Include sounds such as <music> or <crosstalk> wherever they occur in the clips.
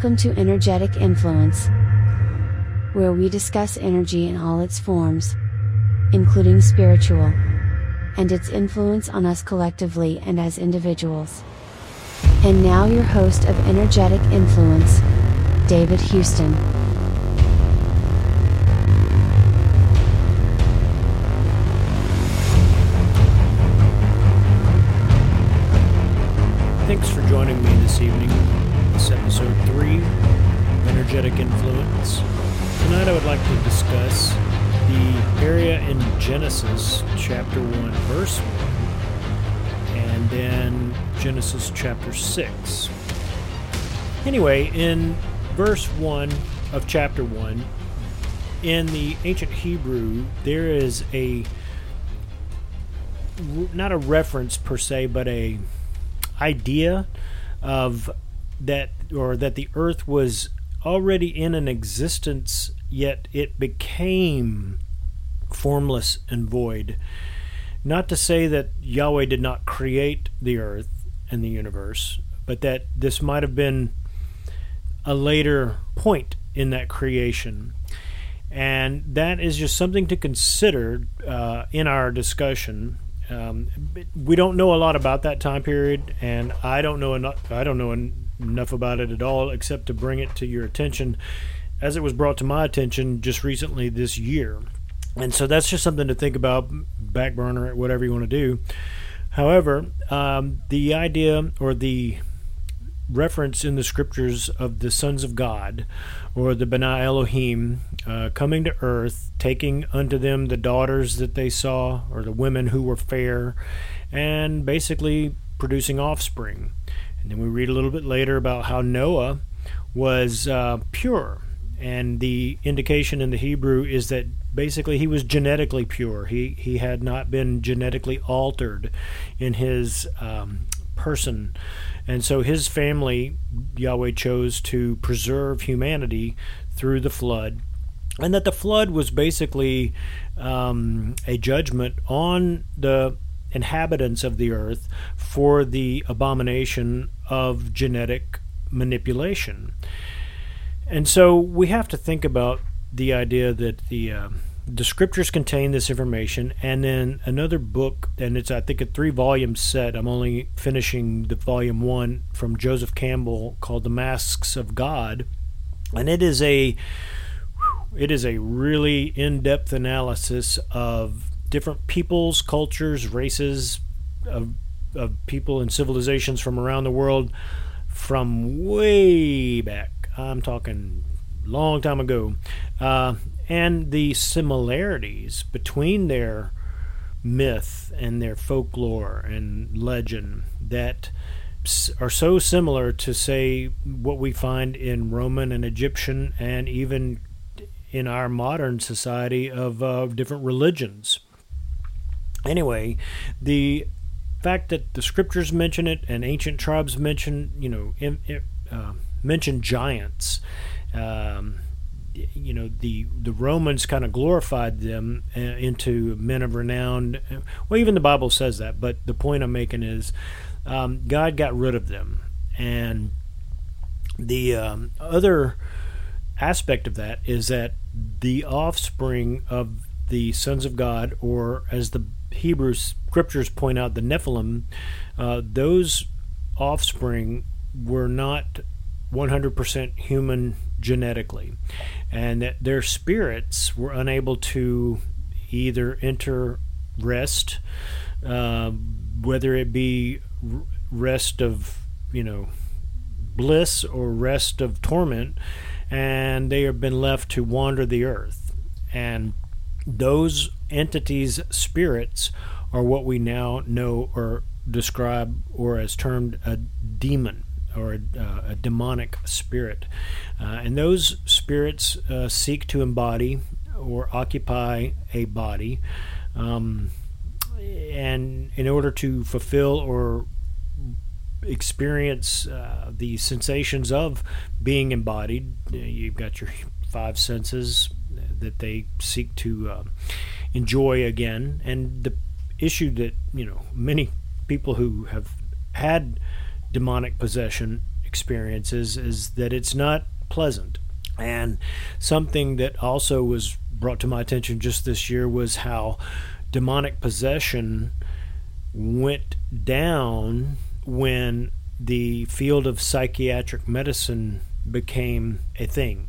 Welcome to Energetic Influence, where we discuss energy in all its forms, including spiritual, and its influence on us collectively and as individuals. And now, your host of Energetic Influence, David Houston. Thanks for joining me this evening. This episode 3 Energetic Influence. Tonight I would like to discuss the area in Genesis chapter 1, verse 1, and then Genesis chapter 6. Anyway, in verse 1 of chapter 1, in the ancient Hebrew, there is a not a reference per se, but a idea of that or that the earth was already in an existence yet it became formless and void not to say that Yahweh did not create the earth and the universe but that this might have been a later point in that creation and that is just something to consider uh, in our discussion um, we don't know a lot about that time period, and I don't know enough. I don't know enough about it at all, except to bring it to your attention, as it was brought to my attention just recently this year. And so that's just something to think about, back burner, whatever you want to do. However, um, the idea or the reference in the scriptures of the sons of God or the B'nai Elohim uh, coming to earth, taking unto them the daughters that they saw or the women who were fair, and basically producing offspring. And then we read a little bit later about how Noah was uh, pure. And the indication in the Hebrew is that basically he was genetically pure. He he had not been genetically altered in his um, person. And so his family, Yahweh chose to preserve humanity through the flood. And that the flood was basically um, a judgment on the inhabitants of the earth for the abomination of genetic manipulation. And so we have to think about the idea that the. Uh, the scriptures contain this information, and then another book, and it's I think a three volume set. I'm only finishing the volume one from Joseph Campbell called "The Masks of God," and it is a it is a really in depth analysis of different peoples, cultures, races of of people and civilizations from around the world from way back. I'm talking long time ago. Uh, and the similarities between their myth and their folklore and legend that are so similar to say what we find in Roman and Egyptian and even in our modern society of uh, different religions. Anyway, the fact that the scriptures mention it and ancient tribes mention, you know, uh, mention giants. Um, you know the the Romans kind of glorified them uh, into men of renown. Well, even the Bible says that, but the point I'm making is um, God got rid of them, and the um, other aspect of that is that the offspring of the sons of God, or as the Hebrew scriptures point out, the Nephilim, uh, those offspring were not 100% human genetically, and that their spirits were unable to either enter rest, uh, whether it be rest of, you know, bliss or rest of torment, and they have been left to wander the earth. And those entities' spirits are what we now know or describe or as termed a demon or a, uh, a demonic spirit. Uh, and those spirits uh, seek to embody or occupy a body. Um, and in order to fulfill or experience uh, the sensations of being embodied, you've got your five senses that they seek to uh, enjoy again. And the issue that, you know, many people who have had demonic possession experiences is that it's not pleasant. And something that also was brought to my attention just this year was how demonic possession went down when the field of psychiatric medicine became a thing.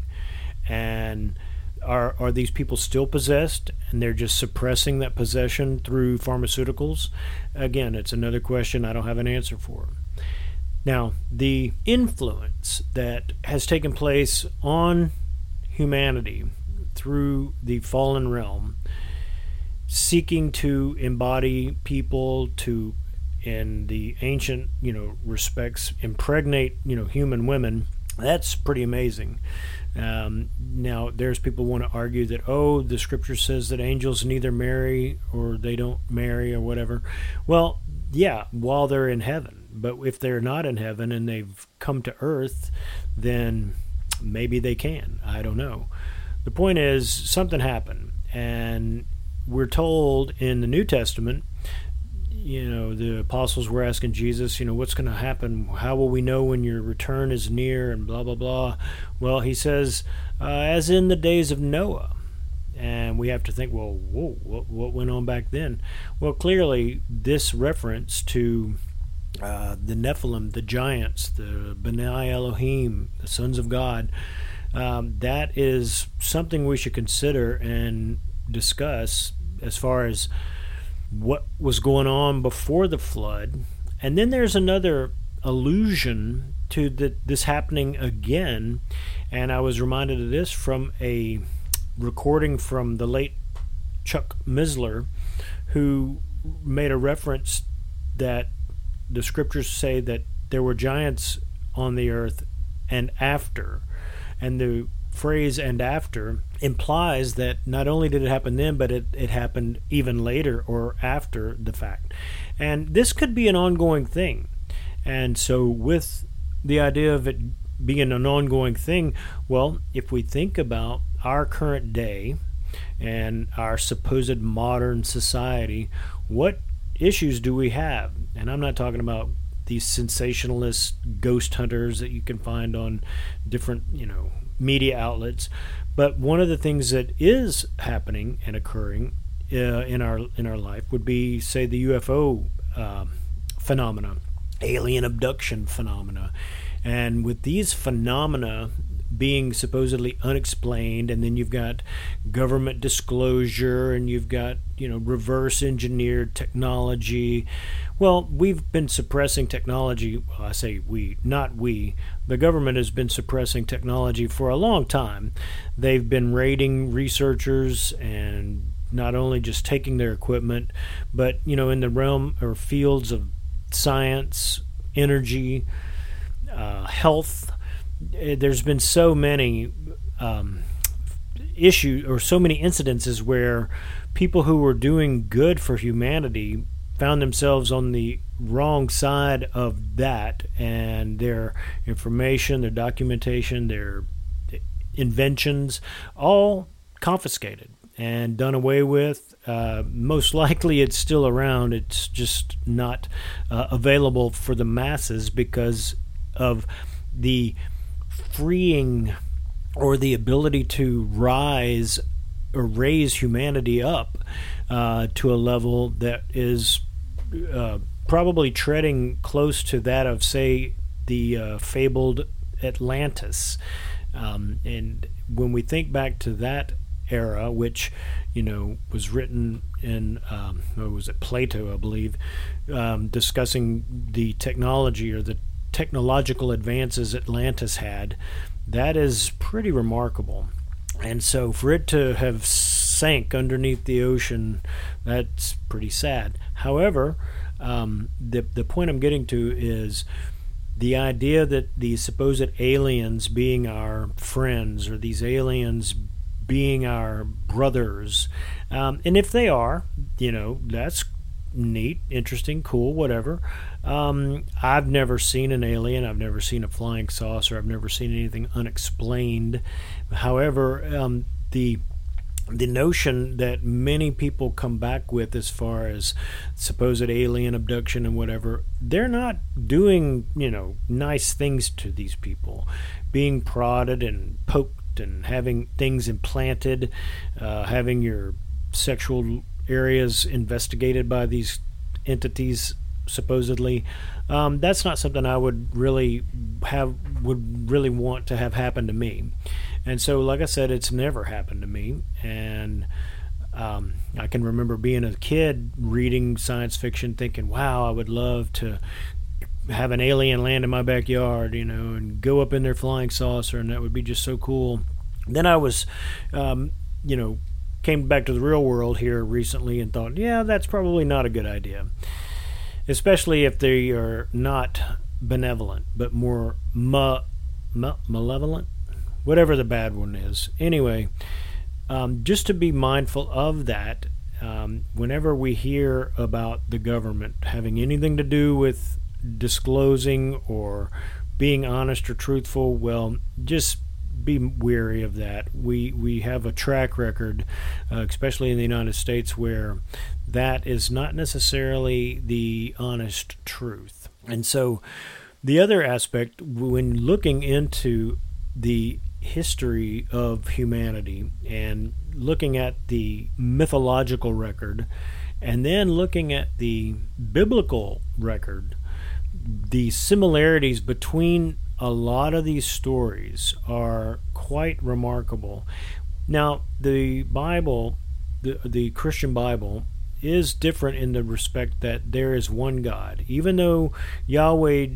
And are are these people still possessed and they're just suppressing that possession through pharmaceuticals? Again, it's another question I don't have an answer for. Now, the influence that has taken place on humanity through the fallen realm, seeking to embody people to, in the ancient, you know, respects, impregnate, you know, human women. That's pretty amazing. Um, now, there's people want to argue that oh, the scripture says that angels neither marry or they don't marry or whatever. Well, yeah, while they're in heaven but if they're not in heaven and they've come to earth, then maybe they can. I don't know. The point is, something happened. And we're told in the New Testament, you know, the apostles were asking Jesus, you know, what's going to happen? How will we know when your return is near? And blah, blah, blah. Well, he says, uh, as in the days of Noah. And we have to think, well, whoa, what, what went on back then? Well, clearly, this reference to uh, the Nephilim, the giants, the Benai Elohim, the sons of God. Um, that is something we should consider and discuss as far as what was going on before the flood. And then there's another allusion to the, this happening again. And I was reminded of this from a recording from the late Chuck Missler, who made a reference that the scriptures say that there were giants on the earth and after. And the phrase and after implies that not only did it happen then, but it, it happened even later or after the fact. And this could be an ongoing thing. And so, with the idea of it being an ongoing thing, well, if we think about our current day and our supposed modern society, what issues do we have? And I'm not talking about these sensationalist ghost hunters that you can find on different, you know, media outlets. But one of the things that is happening and occurring uh, in our in our life would be, say, the UFO uh, phenomena, alien abduction phenomena, and with these phenomena, being supposedly unexplained and then you've got government disclosure and you've got you know reverse engineered technology. Well we've been suppressing technology well, i say we not we. The government has been suppressing technology for a long time. They've been raiding researchers and not only just taking their equipment but you know in the realm or fields of science energy uh, health there's been so many um, issues or so many incidences where people who were doing good for humanity found themselves on the wrong side of that and their information, their documentation, their inventions, all confiscated and done away with. Uh, most likely it's still around, it's just not uh, available for the masses because of the freeing or the ability to rise or raise humanity up uh, to a level that is uh, probably treading close to that of, say, the uh, fabled Atlantis. Um, and when we think back to that era, which you know was written in um, was it Plato, I believe, um, discussing the technology or the technological advances Atlantis had, that is pretty remarkable. And so for it to have sank underneath the ocean, that's pretty sad. However, um, the the point I'm getting to is the idea that these supposed aliens being our friends or these aliens being our brothers, um, and if they are, you know, that's neat, interesting, cool, whatever. Um, I've never seen an alien. I've never seen a flying saucer. I've never seen anything unexplained. However, um, the the notion that many people come back with as far as supposed alien abduction and whatever they're not doing you know nice things to these people being prodded and poked and having things implanted uh, having your sexual areas investigated by these entities supposedly um, that's not something i would really have would really want to have happen to me and so, like I said, it's never happened to me. And um, I can remember being a kid reading science fiction, thinking, "Wow, I would love to have an alien land in my backyard, you know, and go up in their flying saucer, and that would be just so cool." Then I was, um, you know, came back to the real world here recently and thought, "Yeah, that's probably not a good idea." Especially if they are not benevolent, but more ma- ma- malevolent whatever the bad one is. Anyway, um, just to be mindful of that um, whenever we hear about the government having anything to do with disclosing or being honest or truthful, well, just be wary of that. We we have a track record, uh, especially in the United States, where that is not necessarily the honest truth. And so, the other aspect, when looking into the history of humanity and looking at the mythological record and then looking at the biblical record, the similarities between a lot of these stories are quite remarkable. Now, the Bible, the, the Christian Bible, is different in the respect that there is one God. Even though Yahweh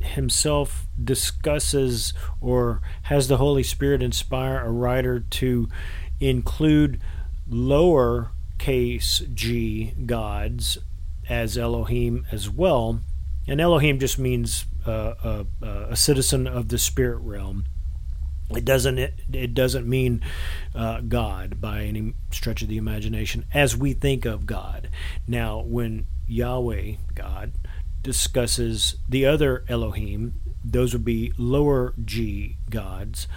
himself discusses or has the Holy Spirit inspire a writer to include lower case g gods as Elohim as well. And Elohim just means a, a, citizen of the spirit realm. It doesn't it, it doesn't mean uh, God by any stretch of the imagination as we think of God. Now, when Yahweh God discusses the other Elohim. Those would be lower G gods.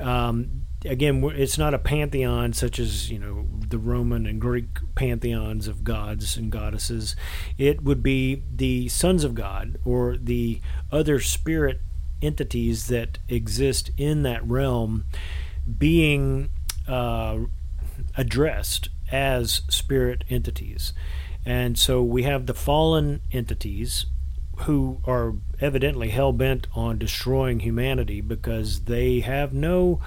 Um, again, it's not a pantheon such as you know the Roman and Greek pantheons of gods and goddesses. It would be the sons of God or the other spirit entities that exist in that realm being uh, addressed as spirit entities. And so we have the fallen entities who are evidently hell bent on destroying humanity because they have no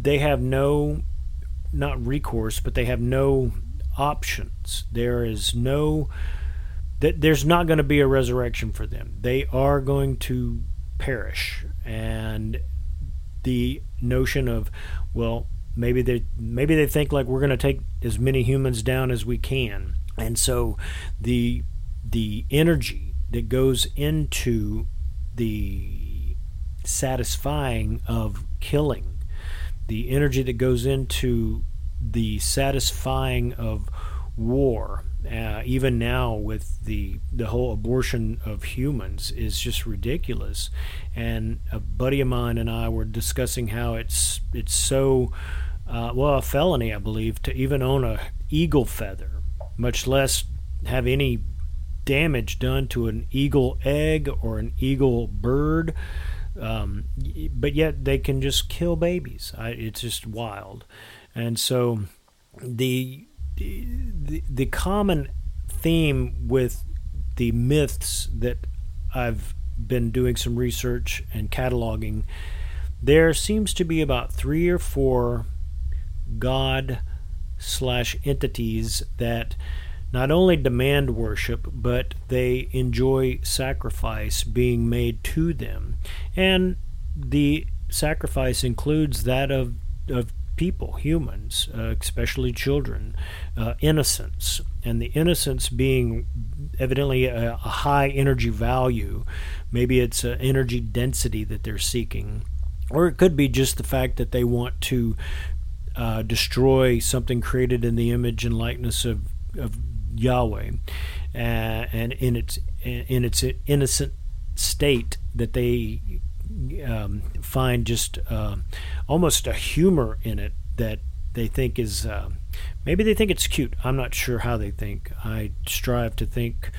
they have no not recourse but they have no options. There is no that there's not going to be a resurrection for them. They are going to perish. And the notion of well maybe they maybe they think like we're going to take as many humans down as we can. And so the the energy that goes into the satisfying of killing, the energy that goes into the satisfying of war, uh, even now with the the whole abortion of humans is just ridiculous. And a buddy of mine and I were discussing how it's it's so uh, well a felony, I believe, to even own a eagle feather much less have any damage done to an eagle egg or an eagle bird. Um, but yet they can just kill babies. I, it's just wild. And so the, the the common theme with the myths that I've been doing some research and cataloging, there seems to be about three or four God slash entities that not only demand worship, but they enjoy sacrifice being made to them. And the sacrifice includes that of, of people, humans, uh, especially children, uh, innocence, and the innocence being evidently a, a high energy value. Maybe it's an energy density that they're seeking. Or it could be just the fact that they want to uh, destroy something created in the image and likeness of, of Yahweh, uh, and in its in its innocent state that they um, find just uh, almost a humor in it that they think is uh, maybe they think it's cute. I'm not sure how they think. I strive to think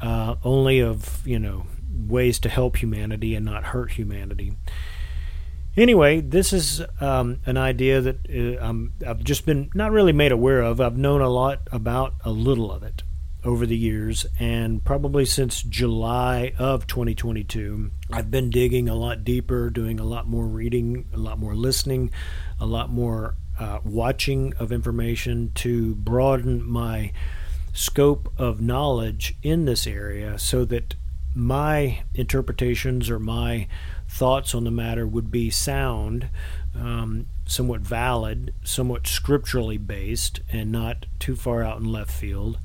uh, only of you know ways to help humanity and not hurt humanity. Anyway, this is um, an idea that uh, I've just been not really made aware of. I've known a lot about a little of it over the years, and probably since July of 2022, I've been digging a lot deeper, doing a lot more reading, a lot more listening, a lot more uh, watching of information to broaden my scope of knowledge in this area so that my interpretations or my thoughts on the matter would be sound, um, somewhat valid, somewhat scripturally based, and not too far out in left field.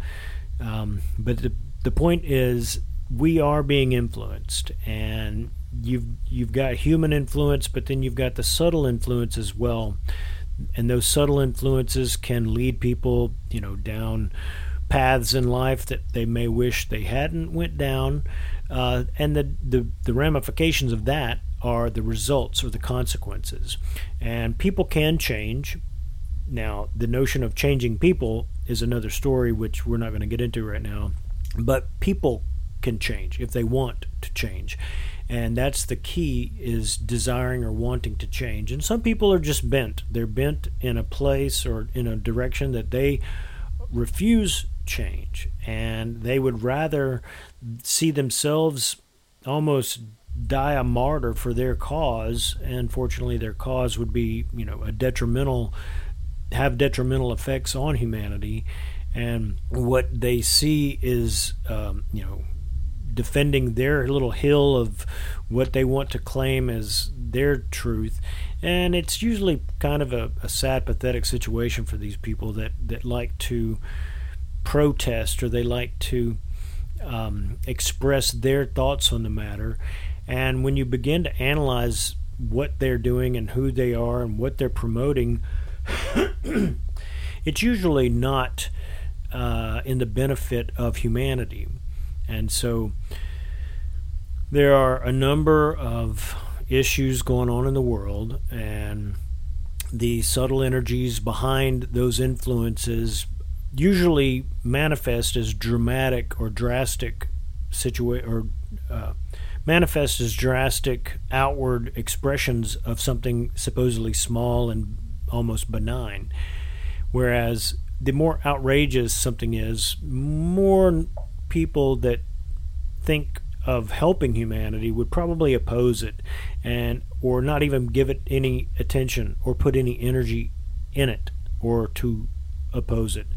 Um, but the, the point is, we are being influenced, and you've you've got human influence, but then you've got the subtle influence as well, and those subtle influences can lead people, you know, down paths in life that they may wish they hadn't went down, uh, and the, the the ramifications of that are the results or the consequences. And people can change. Now, the notion of changing people is another story, which we're not going to get into right now. But people can change if they want to change. And that's the key is desiring or wanting to change. And some people are just bent. They're bent in a place or in a direction that they refuse change. And they would rather see themselves almost die a martyr for their cause. And fortunately their cause would be you know a detrimental have detrimental effects on humanity. And what they see is um, you know defending their little hill of what they want to claim as their truth. And it's usually kind of a, a sad pathetic situation for these people that that like to protest or they like to um, express their thoughts on the matter and when you begin to analyze what they're doing and who they are and what they're promoting, <coughs> it's usually not uh, in the benefit of humanity. And so there are a number of issues going on in the world, and the subtle energies behind those influences usually manifest as dramatic or drastic situation or uh, manifest as drastic outward expressions of something supposedly small and almost benign. Whereas the more outrageous something is, more people that think of helping humanity would probably oppose it and or not even give it any attention or put any energy in it or to oppose it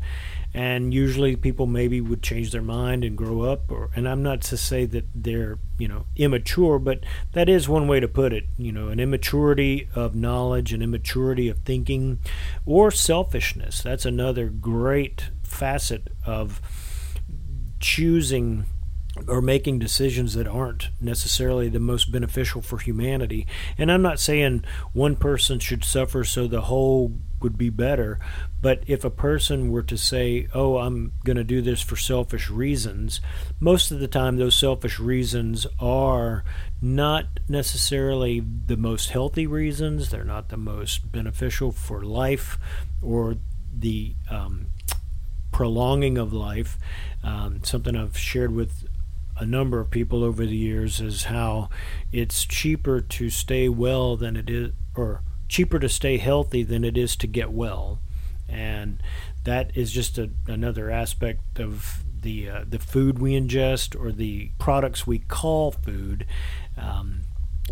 and usually people maybe would change their mind and grow up or and I'm not to say that they're you know immature but that is one way to put it you know an immaturity of knowledge an immaturity of thinking or selfishness that's another great facet of choosing or making decisions that aren't necessarily the most beneficial for humanity. And I'm not saying one person should suffer so the whole would be better, but if a person were to say, "Oh, I'm going to do this for selfish reasons," most of the time those selfish reasons are not necessarily the most healthy reasons. They're not the most beneficial for life or the um, prolonging of life. Um, something I've shared with a number of people over the years is how it's cheaper to stay well than it is, or cheaper to stay healthy than it is to get well, and that is just a, another aspect of the uh, the food we ingest or the products we call food. Um,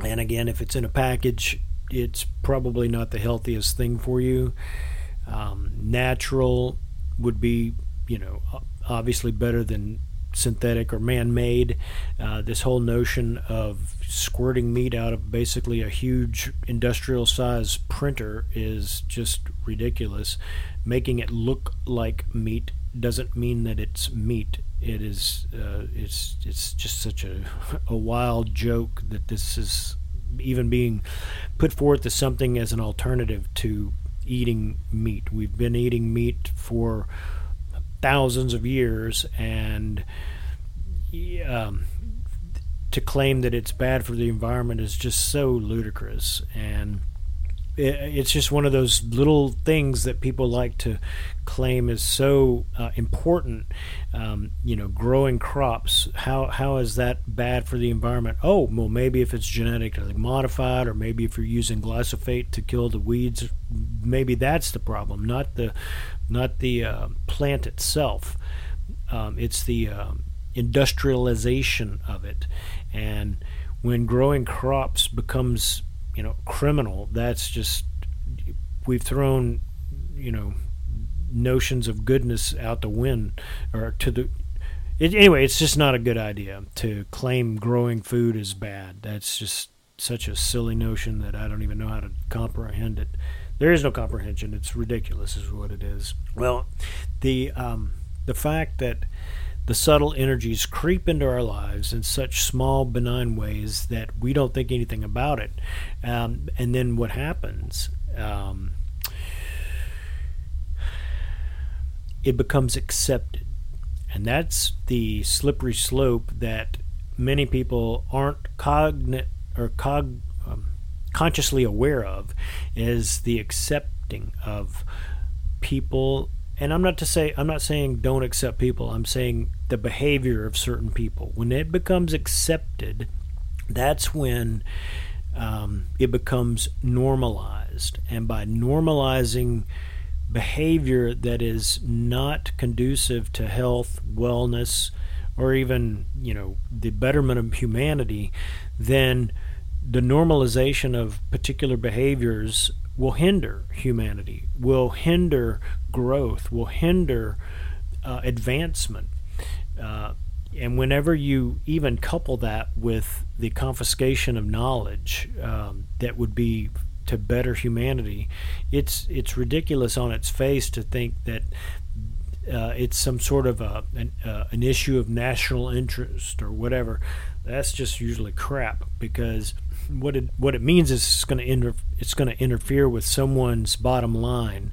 and again, if it's in a package, it's probably not the healthiest thing for you. Um, natural would be, you know, obviously better than synthetic or man-made. Uh, this whole notion of squirting meat out of basically a huge industrial-size printer is just ridiculous. Making it look like meat doesn't mean that it's meat. It is. Uh, it's. It's just such a <laughs> a wild joke that this is even being put forth as something as an alternative to eating meat. We've been eating meat for thousands of years, and um, to claim that it's bad for the environment is just so ludicrous. And it's just one of those little things that people like to claim is so uh, important. Um, you know, growing crops. How how is that bad for the environment? Oh, well, maybe if it's genetically modified, or maybe if you're using glyphosate to kill the weeds, maybe that's the problem, not the not the uh, plant itself. Um, it's the um, industrialization of it, and when growing crops becomes you know criminal, that's just we've thrown you know notions of goodness out the wind or to the it, anyway it's just not a good idea to claim growing food is bad. That's just such a silly notion that i don't even know how to comprehend it. There is no comprehension. It's ridiculous is what it is. Well the um, the fact that the subtle energies creep into our lives in such small benign ways that we don't think anything about it um, and then what happens um, it becomes accepted. And that's the slippery slope that many people aren't cognate or cog, um, consciously aware of is the accepting of people and I'm not to say I'm not saying don't accept people. I'm saying the behavior of certain people. When it becomes accepted, that's when um, it becomes normalized, and by normalizing behavior that is not conducive to health, wellness, or even, you know, the betterment of humanity, then the normalization of particular behaviors will hinder humanity, will hinder growth, will hinder uh, advancement. Uh, and whenever you even couple that with the confiscation of knowledge um, that would be to better humanity. It's it's ridiculous on its face to think that uh, it's some sort of a, an, uh, an issue of national interest or whatever. That's just usually crap because what it what it means is it's going to inter- it's going to interfere with someone's bottom line.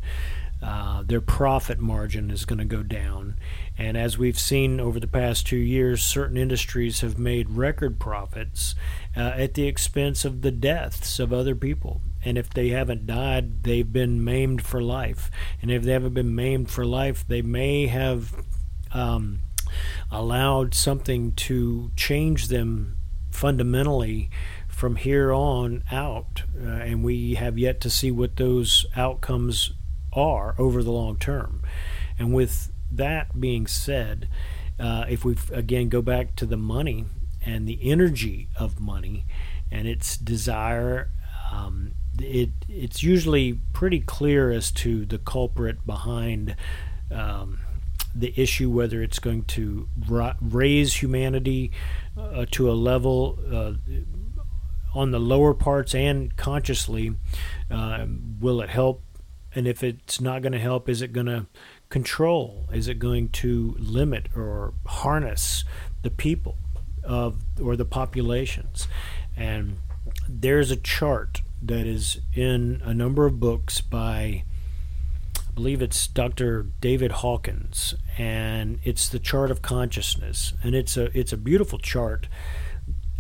Uh, their profit margin is going to go down. And as we've seen over the past two years, certain industries have made record profits uh, at the expense of the deaths of other people and if they haven't died, they've been maimed for life. And if they haven't been maimed for life, they may have um, allowed something to change them fundamentally from here on out. Uh, and we have yet to see what those outcomes are over the long term. And with that being said, uh, if we again go back to the money and the energy of money and its desire um, it it's usually pretty clear as to the culprit behind um, the issue, whether it's going to raise humanity uh, to a level uh, on the lower parts and consciously. Uh, will it help? And if it's not going to help, is it going to control? Is it going to limit or harness the people of or the populations? And there's a chart that is in a number of books by I believe it's Dr. David Hawkins and it's the chart of consciousness and it's a it's a beautiful chart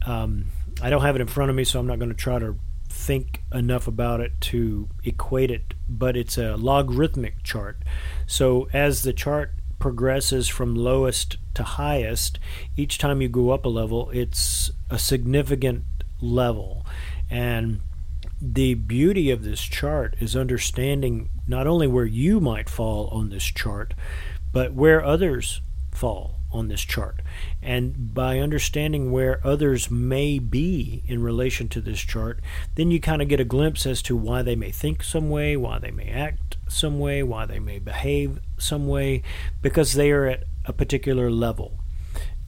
um, I don't have it in front of me so I'm not going to try to think enough about it to equate it but it's a logarithmic chart. So as the chart progresses from lowest to highest each time you go up a level it's a significant level. And the beauty of this chart is understanding not only where you might fall on this chart, but where others fall on this chart. And by understanding where others may be in relation to this chart, then you kind of get a glimpse as to why they may think some way, why they may act some way, why they may behave some way, because they are at a particular level.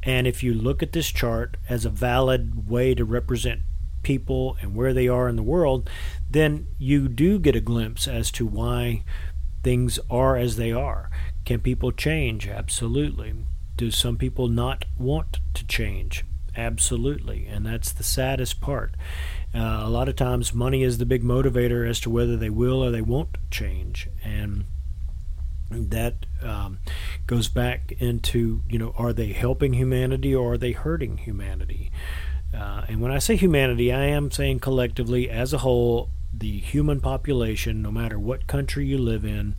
And if you look at this chart as a valid way to represent people and where they are in the world, then you do get a glimpse as to why things are as they are. Can people change? Absolutely. Do some people not want to change? Absolutely. And that's the saddest part. Uh, a lot of times, money is the big motivator as to whether they will or they won't change. And that um, goes back into, you know, are they helping humanity or are they hurting humanity? Uh, and when I say humanity, I am saying collectively, as a whole, the human population, no matter what country you live in.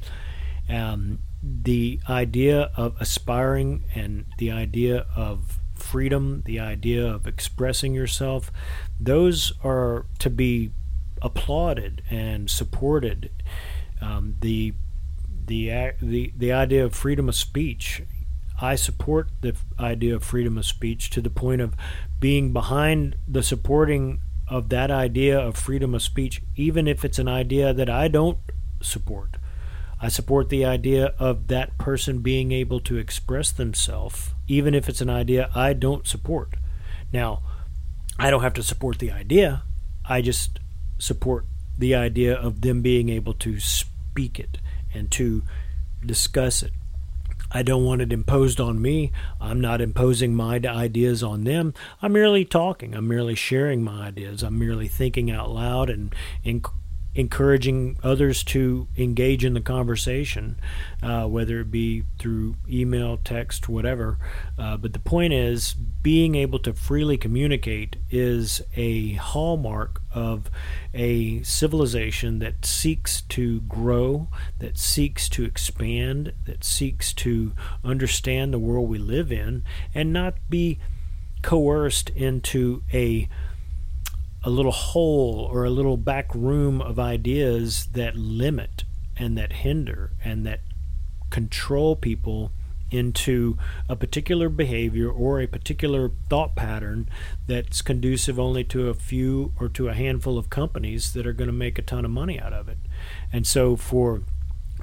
Um, the idea of aspiring and the idea of freedom, the idea of expressing yourself, those are to be applauded and supported. Um, the the the the idea of freedom of speech. I support the idea of freedom of speech to the point of being behind the supporting of that idea of freedom of speech, even if it's an idea that I don't support. I support the idea of that person being able to express themselves, even if it's an idea I don't support. Now, I don't have to support the idea, I just support the idea of them being able to speak it and to discuss it. I don't want it imposed on me. I'm not imposing my ideas on them. I'm merely talking. I'm merely sharing my ideas. I'm merely thinking out loud and, and encouraging others to engage in the conversation, uh, whether it be through email, text, whatever. Uh, but the point is, being able to freely communicate is a hallmark of a civilization that seeks to grow, that seeks to expand, that seeks to understand the world we live in, and not be coerced into a a little hole or a little back room of ideas that limit and that hinder and that control people into a particular behavior or a particular thought pattern that's conducive only to a few or to a handful of companies that are going to make a ton of money out of it. And so for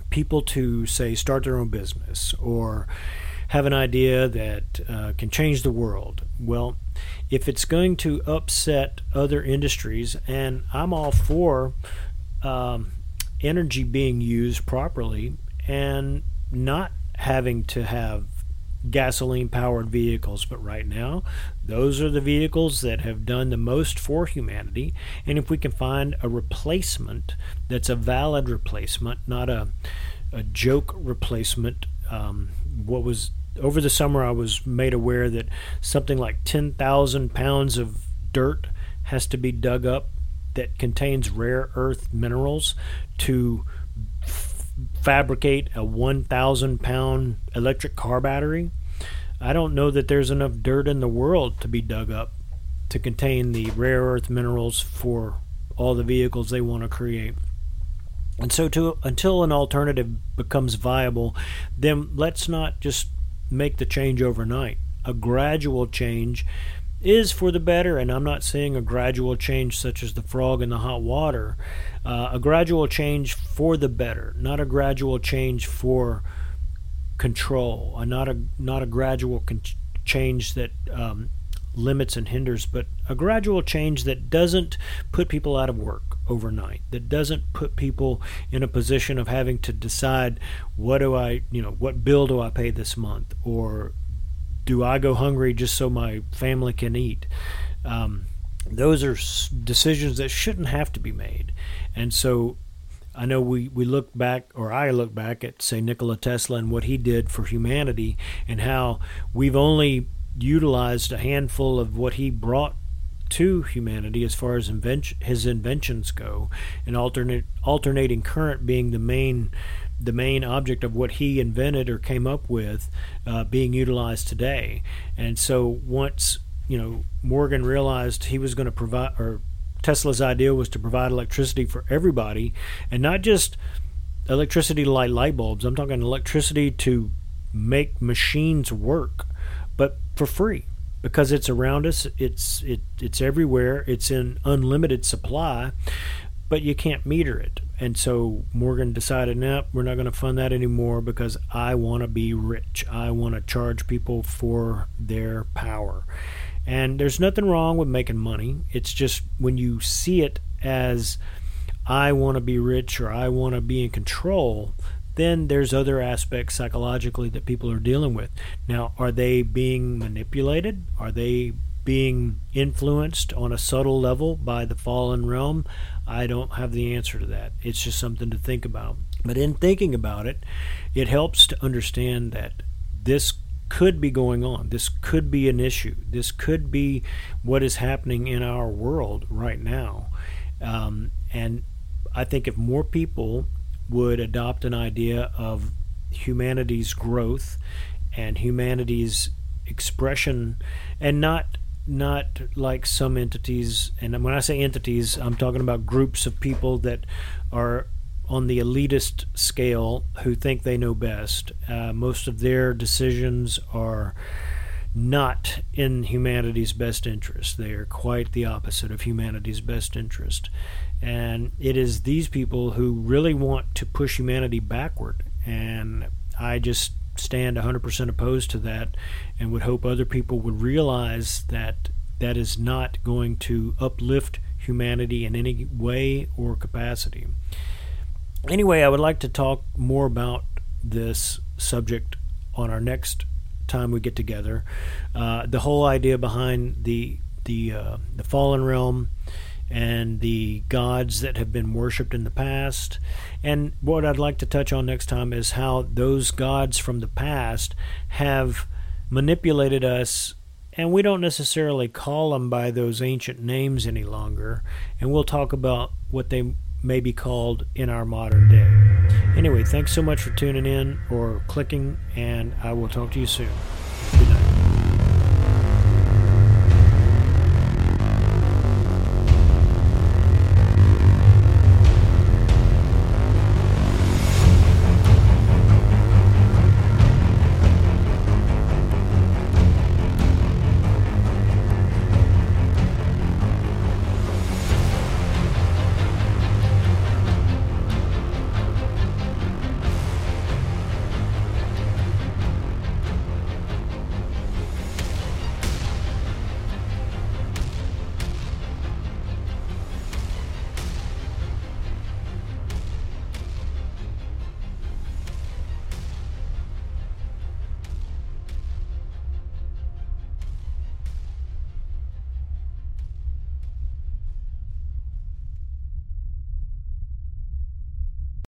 people to say start their own business or have an idea that uh, can change the world. Well, if it's going to upset other industries, and I'm all for um, energy being used properly and not having to have gasoline powered vehicles, but right now, those are the vehicles that have done the most for humanity. And if we can find a replacement that's a valid replacement, not a, a joke replacement, um, what was over the summer, I was made aware that something like 10,000 pounds of dirt has to be dug up that contains rare earth minerals to f- fabricate a 1,000 pound electric car battery. I don't know that there's enough dirt in the world to be dug up to contain the rare earth minerals for all the vehicles they want to create. And so, to, until an alternative becomes viable, then let's not just make the change overnight. A gradual change is for the better, and I'm not saying a gradual change such as the frog in the hot water. Uh, a gradual change for the better, not a gradual change for control, uh, not a not a gradual con- change that um, limits and hinders, but a gradual change that doesn't put people out of work overnight, that doesn't put people in a position of having to decide what do I, you know, what bill do I pay this month, or do I go hungry just so my family can eat? Um, those are decisions that shouldn't have to be made. And so I know we, we look back, or I look back at, say, Nikola Tesla and what he did for humanity, and how we've only utilized a handful of what he brought to humanity as far as his inventions go, and alternate alternating current being the main the main object of what he invented or came up with uh, being utilized today. And so once you know Morgan realized he was going to provide or Tesla's idea was to provide electricity for everybody and not just electricity to light light bulbs. I'm talking electricity to make machines work, but for free because it's around us. It's it it's everywhere. It's in unlimited supply, but you can't meter it. And so Morgan decided, no, we're not going to fund that anymore because I want to be rich. I want to charge people for their power. And there's nothing wrong with making money. It's just when you see it as I want to be rich or I want to be in control, then there's other aspects psychologically that people are dealing with. Now, are they being manipulated? Are they being influenced on a subtle level by the fallen realm? I don't have the answer to that. It's just something to think about. But in thinking about it, it helps to understand that this could be going on. This could be an issue. This could be what is happening in our world right now. Um, and I think if more people would adopt an idea of humanity's growth and humanity's expression and not not like some entities and when I say entities I'm talking about groups of people that are on the elitist scale who think they know best. Uh, most of their decisions are not in humanity's best interest. They are quite the opposite of humanity's best interest. And it is these people who really want to push humanity backward. And I just stand 100% opposed to that and would hope other people would realize that that is not going to uplift humanity in any way or capacity. Anyway, I would like to talk more about this subject on our next time we get together. Uh, the whole idea behind the the uh, the fallen realm and the gods that have been worshipped in the past. And what I'd like to touch on next time is how those gods from the past have manipulated us. And we don't necessarily call them by those ancient names any longer. And we'll talk about what they may be called in our modern day. Anyway, thanks so much for tuning in or clicking, and I will talk to you soon.